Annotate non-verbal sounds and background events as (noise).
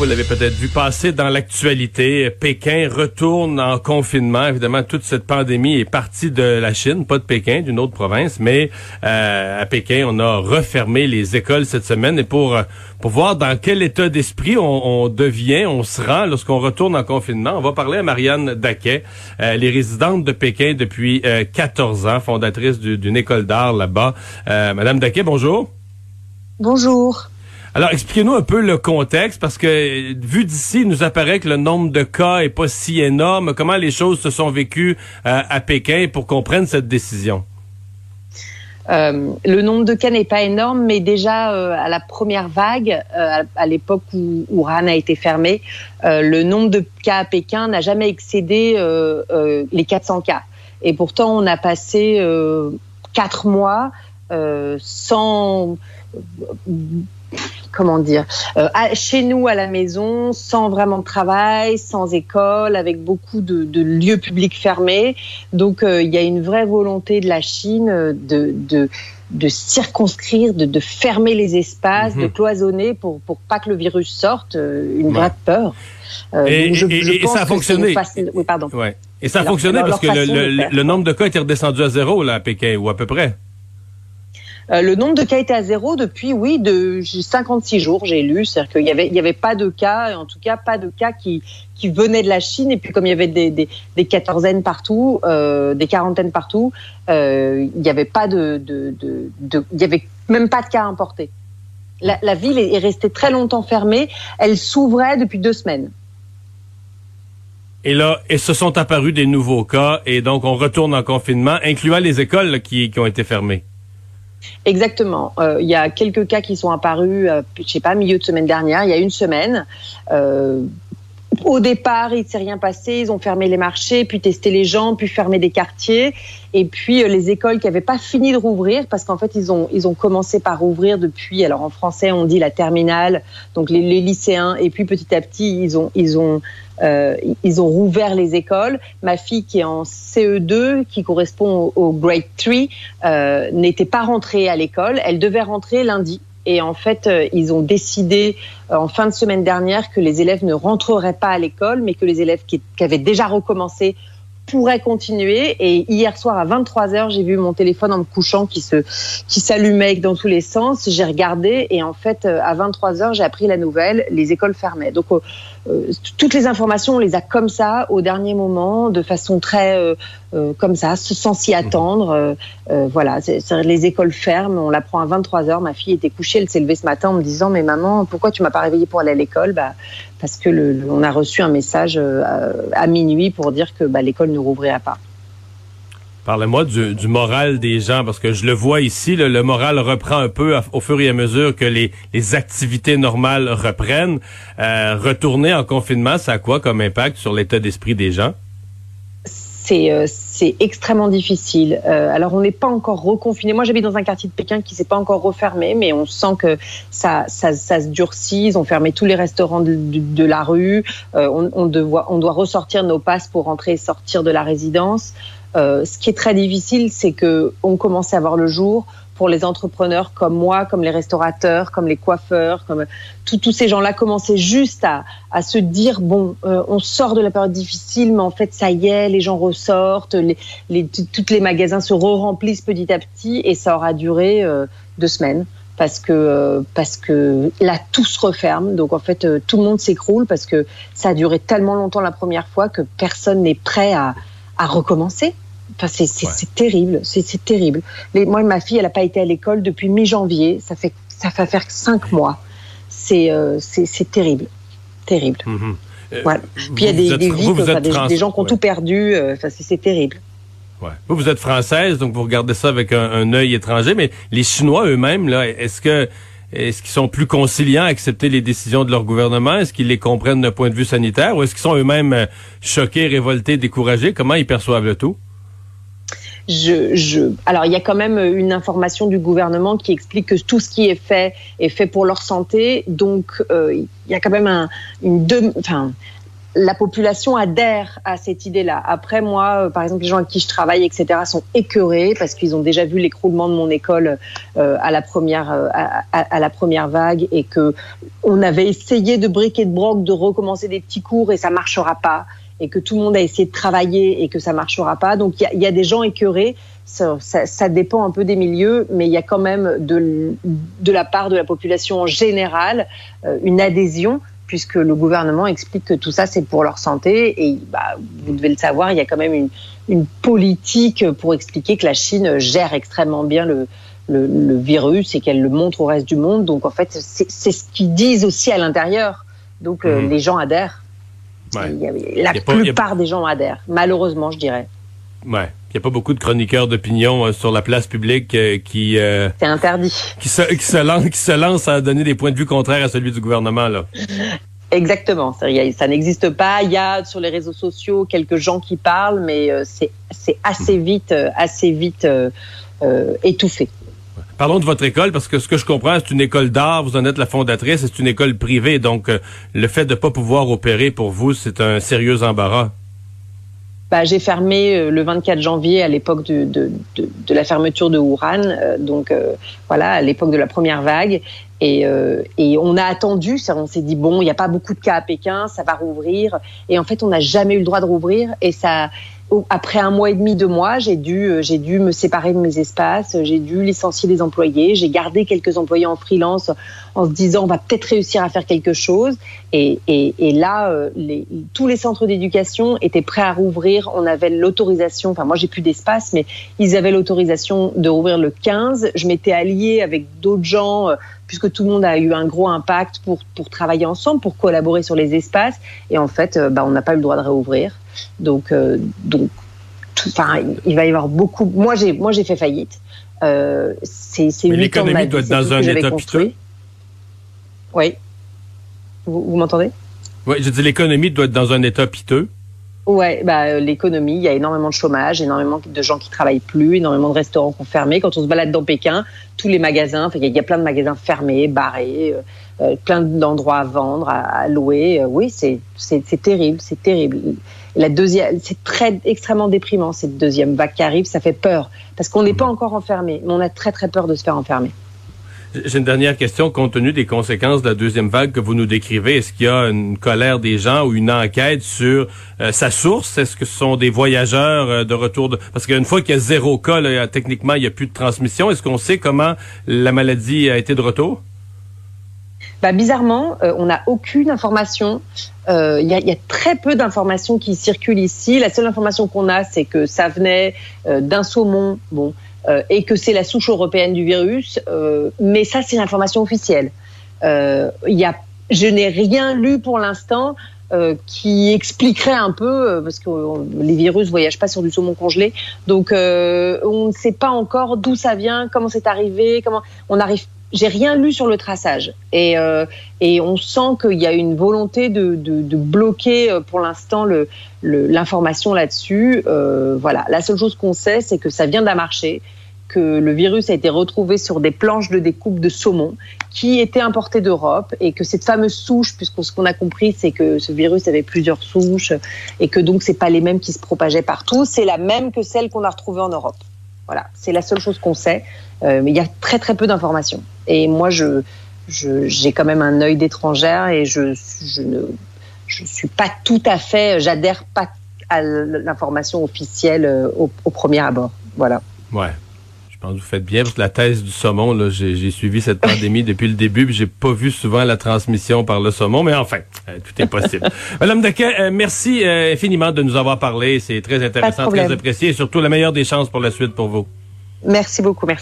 vous l'avez peut-être vu passer dans l'actualité. Pékin retourne en confinement. Évidemment, toute cette pandémie est partie de la Chine, pas de Pékin, d'une autre province, mais euh, à Pékin, on a refermé les écoles cette semaine. Et pour pour voir dans quel état d'esprit on, devient, on se rend lorsqu'on retourne en confinement, on va parler à Marianne Daquet, euh, les résidente de Pékin depuis 14 ans, fondatrice d'une école d'art là-bas. Madame Daquet, bonjour. Bonjour. Alors, expliquez-nous un peu le contexte, parce que vu d'ici, il nous apparaît que le nombre de cas est pas si énorme. Comment les choses se sont vécues euh, à Pékin pour qu'on prenne cette décision? Euh, le nombre de cas n'est pas énorme, mais déjà euh, à la première vague, à, l'époque où, où a été fermé, le nombre de cas à Pékin n'a jamais excédé les 400 cas. Et pourtant, on a passé quatre mois sans comment dire, euh, chez nous à la maison, sans vraiment de travail, sans école, avec beaucoup de, lieux publics fermés. Donc euh, il y a une vraie volonté de la Chine de, de, circonscrire, de, fermer les espaces, de mhm. cloisonner pour pour pas que le virus sorte. Euh, une vraie peur. et, ça a fonctionné. Oui, pardon. Ouais. Et ça a fonctionné parce que le, le, nombre de cas était redescendu à zéro là à Pékin ou à peu près. Euh, le nombre de cas était à zéro depuis, oui, de 56 jours, j'ai lu. C'est-à-dire qu'il y avait, avait pas de cas, en tout cas pas de cas qui, qui venaient de la Chine. Et puis comme il y avait des, des, des quatorzaines partout, euh, des quarantaines partout, euh, il n'y avait de, avait même pas de cas importés. La, la ville est restée très longtemps fermée. Elle s'ouvrait depuis deux semaines. Et là, et se sont apparus des nouveaux cas, et donc on retourne en confinement, incluant les écoles qui ont été fermées. Exactement. Euh, il y a quelques cas qui sont apparus, euh, je sais pas, milieu de semaine dernière, il y a une semaine. Euh, au départ, il ne s'est rien passé. Ils ont fermé les marchés, puis testé les gens, puis fermé des quartiers. Et puis les écoles qui n'avaient pas fini de rouvrir, parce qu'en fait, ils ont, ils ont commencé par rouvrir depuis, alors en français, on dit la terminale, donc les, les lycéens. Et puis petit à petit, ils ont, ils ont euh, ils ont rouvert les écoles. Ma fille qui est en CE2, qui correspond au, grade 3, euh, n'était pas rentrée à l'école. Elle devait rentrer lundi. Et en fait, euh, ils ont décidé euh, en fin de semaine dernière que les élèves ne rentreraient pas à l'école, mais que les élèves qui, qui avaient déjà recommencé pourrait continuer. Et hier soir à 23 h j'ai vu mon téléphone en me couchant qui se qui s'allumait dans tous les sens. J'ai regardé et en fait euh, à 23 h j'ai appris la nouvelle. Les écoles fermaient. Donc euh, euh, toutes les informations on les a comme ça au dernier moment, de façon très comme ça, sans s'y attendre. voilà, les écoles ferment. On l'apprend à 23 h Ma fille était couchée, elle s'est levée ce matin en me disant mais maman pourquoi tu m'as pas réveillée pour aller à l'école? Bah parce que le, on a reçu un message euh, à, minuit pour dire que bah, l'école ne rouvrirait pas. Parlez-moi du, moral des gens, parce que je le vois ici, le, moral reprend un peu au fur et à mesure que les, les activités normales reprennent. Euh, retourner en confinement, ça a quoi comme impact sur l'état d'esprit des gens? C'est euh, c'est extrêmement difficile. Euh, alors, on n'est pas encore reconfiné. Moi, j'habite dans un quartier de Pékin qui s'est pas encore refermé, mais on sent que ça, se durcit. Ils ont fermé tous les restaurants de, la rue. Euh, on, on, doit, ressortir nos passes pour rentrer et sortir de la résidence. Ce qui est très difficile, c'est que on commence à voir le jour pour les entrepreneurs comme moi, comme les restaurateurs, comme les coiffeurs, comme tous ces gens-là commençaient juste à, se dire bon, euh, on sort de la période difficile, mais en fait ça y est, les gens ressortent, les, les, tous les magasins se re-remplissent petit à petit, et ça aura duré euh, deux semaines parce que euh, parce que là tout se referme. Donc en fait tout le monde s'écroule parce que ça a duré tellement longtemps la première fois que personne n'est prêt à recommencer c'est terrible, c'est terrible. Les, moi, ma fille, elle n'a pas été à l'école depuis mi-janvier. Ça fait, ça fait faire cinq mois. C'est euh, terrible, terrible. Mm-hmm. Euh, Puis il y a des, des, vies, des, gens qui ont tout perdu. Euh, c'est terrible. Ouais. Vous, vous êtes française, donc vous regardez ça avec un, un œil étranger, mais les Chinois eux-mêmes, là, est-ce que est-ce qu'ils sont plus conciliants à accepter les décisions de leur gouvernement? Est-ce qu'ils les comprennent d'un point de vue sanitaire? Ou est-ce qu'ils sont eux-mêmes choqués, révoltés, découragés? Comment ils perçoivent le tout? Je, je, alors il y a quand même une information du gouvernement qui explique que tout ce qui est fait est fait pour leur santé. Donc euh, il y a quand même un, une deux, enfin, la population adhère à cette idée-là. Après, moi, euh, par exemple, les gens avec qui je travaille, etc., sont écœurés parce qu'ils ont déjà vu l'écroulement de mon école euh, à la première à, la première vague et que on avait essayé de briquer de broc, de recommencer des petits cours et ça marchera pas et que tout le monde a essayé de travailler et que ça marchera pas. Donc il y, y a, des gens écœurés. Ça, ça, ça, dépend un peu des milieux, mais il y a quand même de, de la part de la population en général euh, une adhésion puisque le gouvernement explique que tout ça c'est pour leur santé et bah, vous devez le savoir, il y a quand même une, une, politique pour expliquer que la Chine gère extrêmement bien le, le, le virus et qu'elle le montre au reste du monde. Donc en fait, c'est ce qu'ils disent aussi à l'intérieur. Donc mmh. les gens adhèrent. Ouais. La pas, plupart a... des gens adhèrent, malheureusement, je dirais. Ouais. Il n'y a pas beaucoup de chroniqueurs d'opinion euh, sur la place publique euh, qui... Euh, C'est interdit. Qui se, qui, se lance, qui se lance à donner des points de vue contraires à celui du gouvernement, là. Exactement. Ça n'existe pas. Il y a sur les réseaux sociaux quelques gens qui parlent, mais c'est assez vite, assez vite étouffé. Parlons de votre école, parce que ce que je comprends, c'est une école d'art, vous en êtes la fondatrice, c'est une école privée, donc le fait de ne pas pouvoir opérer pour vous, c'est un sérieux embarras. Bah, j'ai fermé le 24 janvier à l'époque de, de, de, la fermeture de Wuhan, euh, donc euh, voilà, à l'époque de la première vague. Et, euh, et on a attendu, on s'est dit bon, il n'y a pas beaucoup de cas à Pékin, ça va rouvrir. Et en fait, on n'a jamais eu le droit de rouvrir. Et ça, après un mois et demi, deux mois, j'ai dû, j'ai dû me séparer de mes espaces, j'ai dû licencier des employés, j'ai gardé quelques employés en freelance en se disant on va peut-être réussir à faire quelque chose. Et, et, et là, les, tous les centres d'éducation étaient prêts à rouvrir. On avait l'autorisation, enfin moi j'ai plus d'espace, mais ils avaient l'autorisation de rouvrir le 15. Je m'étais alliée avec d'autres gens puisque tout le monde a eu un gros impact pour, pour travailler ensemble, pour collaborer sur les espaces. Et en fait, bah, on n'a pas eu le droit de réouvrir. Donc, euh, donc enfin, il va y avoir beaucoup. Moi, j'ai, moi, j'ai fait faillite. Euh, c'est, vie. doit être dans un état piteux. Oui. Vous, vous m'entendez? Oui, je dis l'économie doit être dans un état piteux. Ouais, bah, l'économie, il y a énormément de chômage, énormément de gens qui travaillent plus, énormément de restaurants qui ont fermé. Quand on se balade dans Pékin, tous les magasins, il y, y, a plein de magasins fermés, barrés, euh, plein d'endroits à vendre, à, louer. Euh, oui, c'est terrible, c'est terrible. La deuxième, c'est très extrêmement déprimant cette deuxième vague qui arrive. Ça fait peur parce qu'on n'est pas encore enfermé, mais on a très très peur de se faire enfermer. J'ai une dernière question. Compte tenu des conséquences de la deuxième vague que vous nous décrivez, est-ce qu'il y a une colère des gens ou une enquête sur euh, sa source? Est-ce que ce sont des voyageurs de retour de... Parce qu'une fois qu'il y a zéro cas, techniquement, il n'y a plus de transmission. Est-ce qu'on sait comment la maladie a été de retour? Bah, bizarrement, euh, on n'a aucune information. Il euh, y, a, y, a, très peu d'informations qui circulent ici. La seule information qu'on a, c'est que ça venait euh, d'un saumon, bon, euh, et que c'est la souche européenne du virus. Euh, mais ça, c'est l'information officielle. Euh, y a, je n'ai rien lu pour l'instant qui expliquerait un peu, parce que les virus voyagent pas sur du saumon congelé, donc on ne sait pas encore d'où ça vient, comment c'est arrivé, comment on arrive j'ai rien lu sur le traçage et euh, et on sent qu'il y a une volonté de, de, de bloquer pour l'instant le l'information là-dessus. Euh, voilà, la seule chose qu'on sait, c'est que ça vient d'un marché, que le virus a été retrouvé sur des planches de découpe de saumon qui étaient importées d'Europe et que cette fameuse souche, puisque ce qu'on a compris, c'est que ce virus avait plusieurs souches et que donc c'est pas les mêmes qui se propageaient partout, c'est la même que celle qu'on a retrouvée en Europe. Voilà, c'est la seule chose qu'on sait, euh, mais il y a très très peu d'informations. Et moi, je, j'ai quand même un œil d'étrangère et je, je ne je suis pas tout à fait, j'adhère pas à l'information officielle au, au, premier abord. Voilà. Ouais. Je pense que vous faites bien parce que la thèse du saumon, là, j'ai suivi cette (laughs) pandémie depuis le début, puis j'ai pas vu souvent la transmission par le saumon, mais enfin, euh, tout est possible. (laughs) Madame Dequet, euh, merci euh, infiniment de nous avoir parlé. C'est très intéressant, très apprécié et surtout la meilleure des chances pour la suite pour vous. Merci beaucoup. Merci.